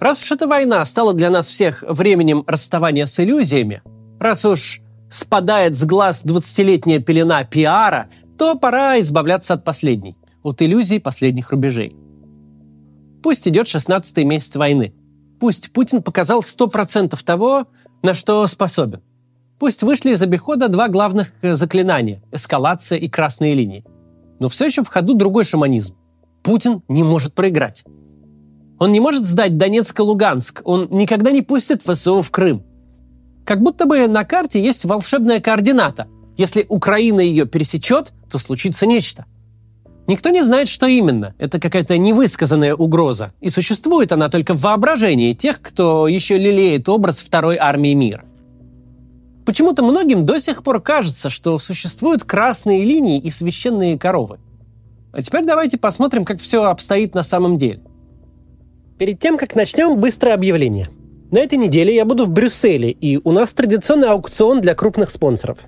Раз уж эта война стала для нас всех временем расставания с иллюзиями, раз уж спадает с глаз 20-летняя пелена пиара, то пора избавляться от последней, от иллюзий последних рубежей. Пусть идет 16-й месяц войны. Пусть Путин показал 100% того, на что способен. Пусть вышли из обихода два главных заклинания – эскалация и красные линии. Но все еще в ходу другой шаманизм. Путин не может проиграть. Он не может сдать Донецк и Луганск. Он никогда не пустит ВСУ в Крым. Как будто бы на карте есть волшебная координата. Если Украина ее пересечет, то случится нечто. Никто не знает, что именно. Это какая-то невысказанная угроза. И существует она только в воображении тех, кто еще лелеет образ второй армии мира. Почему-то многим до сих пор кажется, что существуют красные линии и священные коровы. А теперь давайте посмотрим, как все обстоит на самом деле. Перед тем, как начнем, быстрое объявление – на этой неделе я буду в Брюсселе, и у нас традиционный аукцион для крупных спонсоров.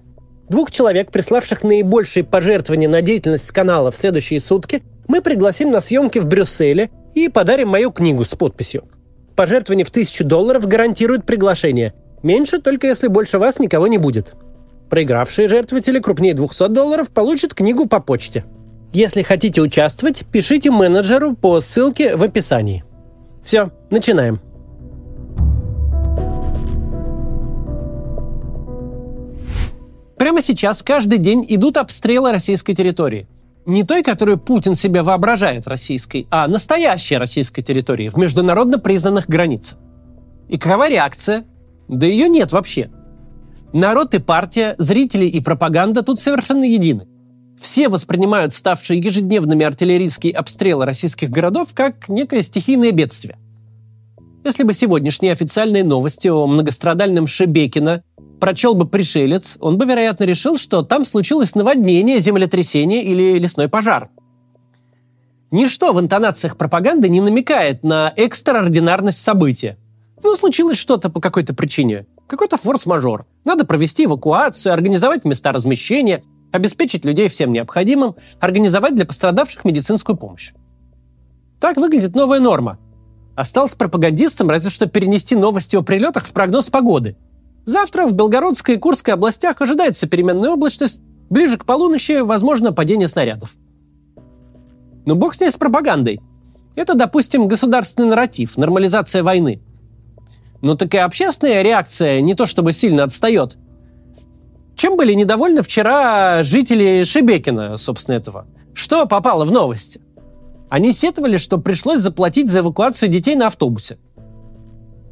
Двух человек, приславших наибольшие пожертвования на деятельность канала в следующие сутки, мы пригласим на съемки в Брюсселе и подарим мою книгу с подписью. Пожертвование в тысячу долларов гарантирует приглашение. Меньше только если больше вас никого не будет. Проигравшие жертвователи крупнее 200 долларов получат книгу по почте. Если хотите участвовать, пишите менеджеру по ссылке в описании. Все, начинаем. Прямо сейчас каждый день идут обстрелы российской территории. Не той, которую Путин себе воображает российской, а настоящей российской территории в международно признанных границах. И какова реакция? Да ее нет вообще. Народ и партия, зрители и пропаганда тут совершенно едины. Все воспринимают ставшие ежедневными артиллерийские обстрелы российских городов как некое стихийное бедствие. Если бы сегодняшние официальные новости о многострадальном Шебекино прочел бы пришелец, он бы, вероятно, решил, что там случилось наводнение, землетрясение или лесной пожар. Ничто в интонациях пропаганды не намекает на экстраординарность события. Ну, случилось что-то по какой-то причине. Какой-то форс-мажор. Надо провести эвакуацию, организовать места размещения, обеспечить людей всем необходимым, организовать для пострадавших медицинскую помощь. Так выглядит новая норма. Осталось пропагандистам разве что перенести новости о прилетах в прогноз погоды – Завтра в Белгородской и Курской областях ожидается переменная облачность, ближе к полуночи возможно падение снарядов. Но бог с ней с пропагандой. Это, допустим, государственный нарратив, нормализация войны. Но такая общественная реакция не то чтобы сильно отстает. Чем были недовольны вчера жители Шебекина, собственно, этого? Что попало в новости? Они сетовали, что пришлось заплатить за эвакуацию детей на автобусе –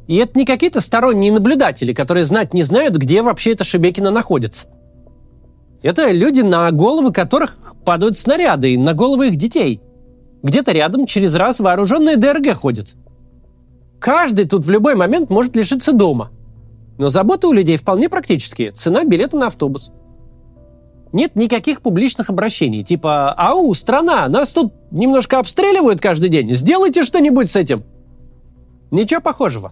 и это не какие-то сторонние наблюдатели, которые знать не знают, где вообще эта Шебекина находится. Это люди, на головы которых падают снаряды, и на головы их детей. Где-то рядом через раз вооруженные ДРГ ходят. Каждый тут в любой момент может лишиться дома. Но заботы у людей вполне практические. Цена билета на автобус. Нет никаких публичных обращений, типа «Ау, страна, нас тут немножко обстреливают каждый день, сделайте что-нибудь с этим». Ничего похожего.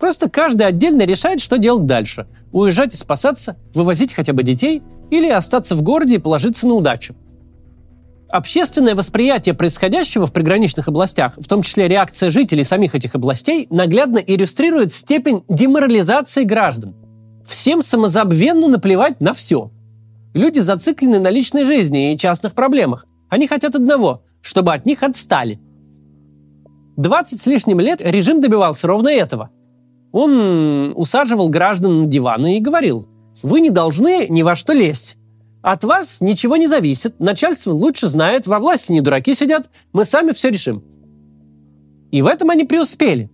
Просто каждый отдельно решает, что делать дальше. Уезжать и спасаться, вывозить хотя бы детей или остаться в городе и положиться на удачу. Общественное восприятие происходящего в приграничных областях, в том числе реакция жителей самих этих областей, наглядно иллюстрирует степень деморализации граждан. Всем самозабвенно наплевать на все. Люди зациклены на личной жизни и частных проблемах. Они хотят одного, чтобы от них отстали. 20 с лишним лет режим добивался ровно этого – он усаживал граждан на диваны и говорил, вы не должны ни во что лезть. От вас ничего не зависит, начальство лучше знает, во власти не дураки сидят, мы сами все решим. И в этом они преуспели.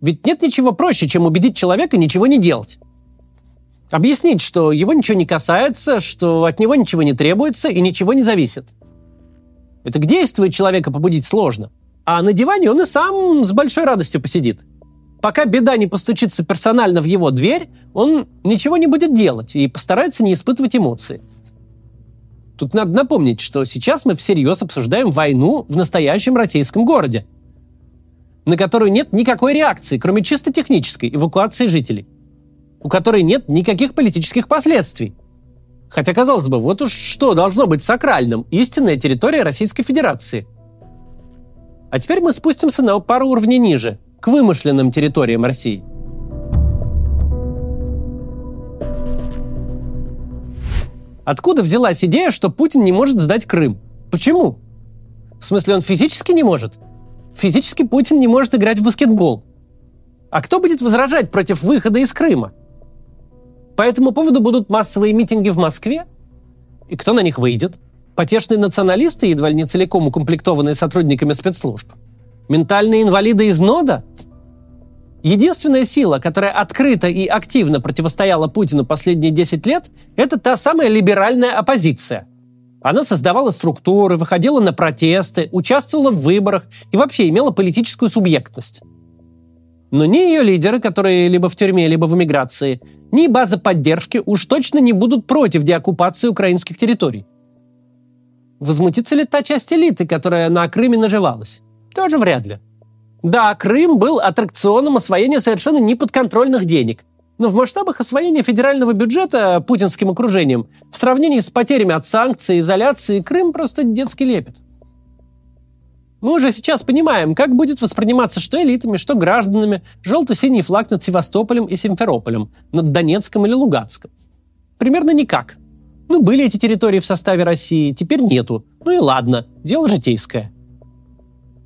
Ведь нет ничего проще, чем убедить человека ничего не делать. Объяснить, что его ничего не касается, что от него ничего не требуется и ничего не зависит. Это к действию человека побудить сложно. А на диване он и сам с большой радостью посидит – пока беда не постучится персонально в его дверь, он ничего не будет делать и постарается не испытывать эмоции. Тут надо напомнить, что сейчас мы всерьез обсуждаем войну в настоящем российском городе, на которую нет никакой реакции, кроме чисто технической эвакуации жителей, у которой нет никаких политических последствий. Хотя, казалось бы, вот уж что должно быть сакральным – истинная территория Российской Федерации. А теперь мы спустимся на пару уровней ниже – к вымышленным территориям России. Откуда взялась идея, что Путин не может сдать Крым? Почему? В смысле, он физически не может? Физически Путин не может играть в баскетбол. А кто будет возражать против выхода из Крыма? По этому поводу будут массовые митинги в Москве? И кто на них выйдет? Потешные националисты, едва ли не целиком укомплектованные сотрудниками спецслужб? Ментальные инвалиды из НОДА? Единственная сила, которая открыто и активно противостояла Путину последние 10 лет, это та самая либеральная оппозиция. Она создавала структуры, выходила на протесты, участвовала в выборах и вообще имела политическую субъектность. Но ни ее лидеры, которые либо в тюрьме, либо в эмиграции, ни база поддержки уж точно не будут против деоккупации украинских территорий. Возмутится ли та часть элиты, которая на Крыме наживалась? Тоже вряд ли. Да, Крым был аттракционом освоения совершенно неподконтрольных денег. Но в масштабах освоения федерального бюджета путинским окружением в сравнении с потерями от санкций, изоляции, Крым просто детский лепет. Мы уже сейчас понимаем, как будет восприниматься что элитами, что гражданами желто-синий флаг над Севастополем и Симферополем, над Донецком или Луганском. Примерно никак. Ну, были эти территории в составе России, теперь нету. Ну и ладно, дело житейское.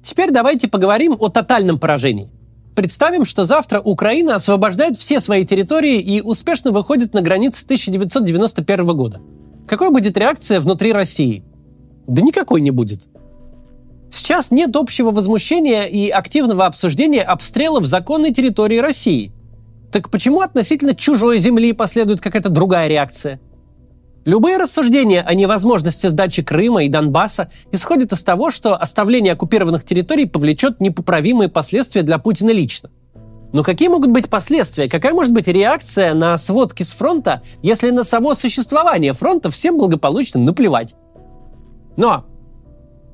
Теперь давайте поговорим о тотальном поражении. Представим, что завтра Украина освобождает все свои территории и успешно выходит на границы 1991 года. Какой будет реакция внутри России? Да никакой не будет. Сейчас нет общего возмущения и активного обсуждения обстрелов законной территории России. Так почему относительно чужой земли последует какая-то другая реакция? Любые рассуждения о невозможности сдачи Крыма и Донбасса исходят из того, что оставление оккупированных территорий повлечет непоправимые последствия для Путина лично. Но какие могут быть последствия? Какая может быть реакция на сводки с фронта, если на само существование фронта всем благополучно наплевать? Но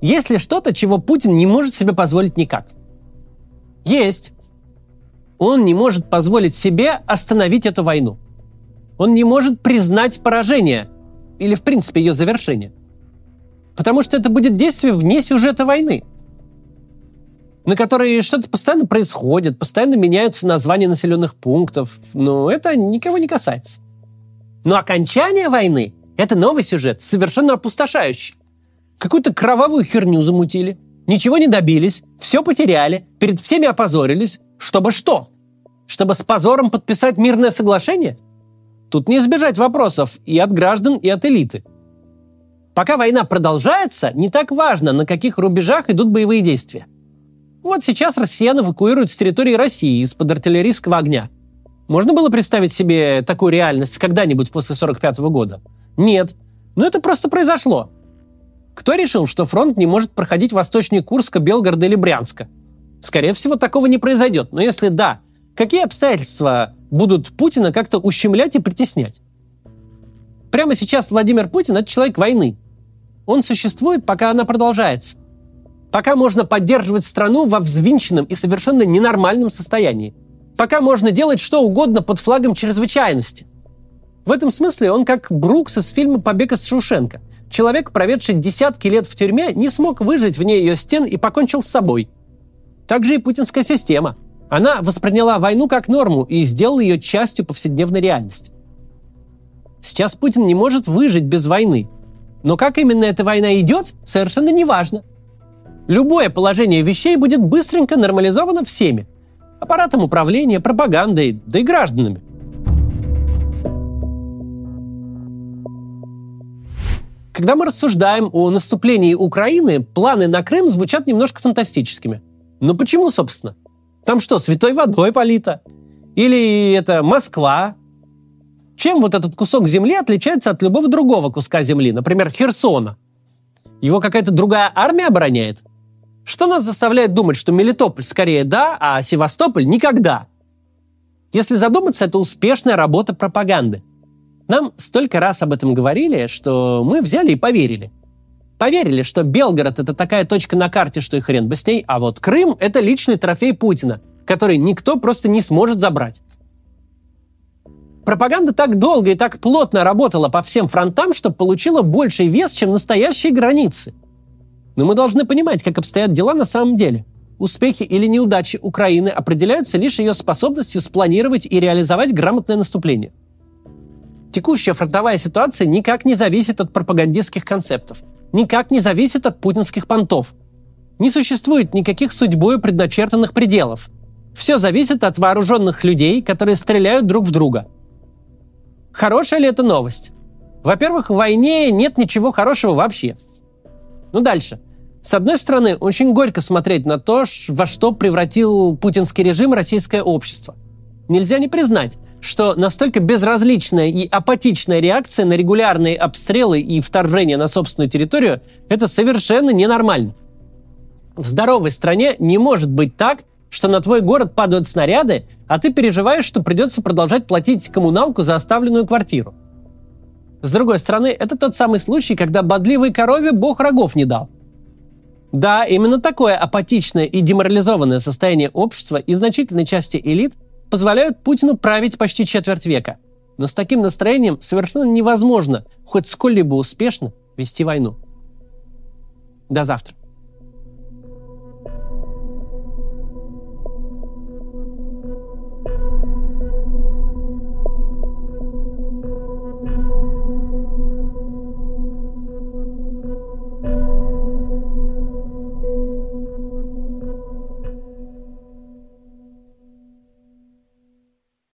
есть ли что-то, чего Путин не может себе позволить никак? Есть. Он не может позволить себе остановить эту войну. Он не может признать поражение или, в принципе, ее завершение. Потому что это будет действие вне сюжета войны, на которой что-то постоянно происходит, постоянно меняются названия населенных пунктов, но это никого не касается. Но окончание войны – это новый сюжет, совершенно опустошающий. Какую-то кровавую херню замутили, ничего не добились, все потеряли, перед всеми опозорились. Чтобы что? Чтобы с позором подписать мирное соглашение? Тут не избежать вопросов и от граждан, и от элиты. Пока война продолжается, не так важно, на каких рубежах идут боевые действия. Вот сейчас россиян эвакуируют с территории России из-под артиллерийского огня. Можно было представить себе такую реальность когда-нибудь после 1945 года? Нет. Но это просто произошло. Кто решил, что фронт не может проходить восточнее Курска, Белгорода или Брянска? Скорее всего, такого не произойдет. Но если да, какие обстоятельства будут Путина как-то ущемлять и притеснять? Прямо сейчас Владимир Путин – это человек войны. Он существует, пока она продолжается. Пока можно поддерживать страну во взвинченном и совершенно ненормальном состоянии. Пока можно делать что угодно под флагом чрезвычайности. В этом смысле он как Брукс из фильма «Побег из Шушенко». Человек, проведший десятки лет в тюрьме, не смог выжить вне ее стен и покончил с собой. Так же и путинская система. Она восприняла войну как норму и сделала ее частью повседневной реальности. Сейчас Путин не может выжить без войны. Но как именно эта война идет, совершенно не важно. Любое положение вещей будет быстренько нормализовано всеми. Аппаратом управления, пропагандой, да и гражданами – Когда мы рассуждаем о наступлении Украины, планы на Крым звучат немножко фантастическими. Но почему, собственно? Там что, святой водой полита? Или это Москва? Чем вот этот кусок земли отличается от любого другого куска земли, например, Херсона? Его какая-то другая армия обороняет? Что нас заставляет думать, что Мелитополь скорее да, а Севастополь никогда? Если задуматься, это успешная работа пропаганды – нам столько раз об этом говорили, что мы взяли и поверили. Поверили, что Белгород – это такая точка на карте, что и хрен бы с ней, а вот Крым – это личный трофей Путина, который никто просто не сможет забрать. Пропаганда так долго и так плотно работала по всем фронтам, что получила больший вес, чем настоящие границы. Но мы должны понимать, как обстоят дела на самом деле. успехи или неудачи Украины определяются лишь ее способностью спланировать и реализовать грамотное наступление. Текущая фронтовая ситуация никак не зависит от пропагандистских концептов, никак не зависит от путинских понтов. Не существует никаких судьбой предначертанных пределов. Все зависит от вооруженных людей, которые стреляют друг в друга. Хорошая ли это новость? Во-первых, в войне нет ничего хорошего вообще. Ну дальше. С одной стороны, очень горько смотреть на то, во что превратил путинский режим российское общество. Нельзя не признать, что настолько безразличная и апатичная реакция на регулярные обстрелы и вторжение на собственную территорию – это совершенно ненормально. В здоровой стране не может быть так, что на твой город падают снаряды, а ты переживаешь, что придется продолжать платить коммуналку за оставленную квартиру. С другой стороны, это тот самый случай, когда бодливой корове бог рогов не дал. Да, именно такое апатичное и деморализованное состояние общества и значительной части элит позволяют Путину править почти четверть века. Но с таким настроением совершенно невозможно хоть сколь-либо успешно вести войну. До завтра.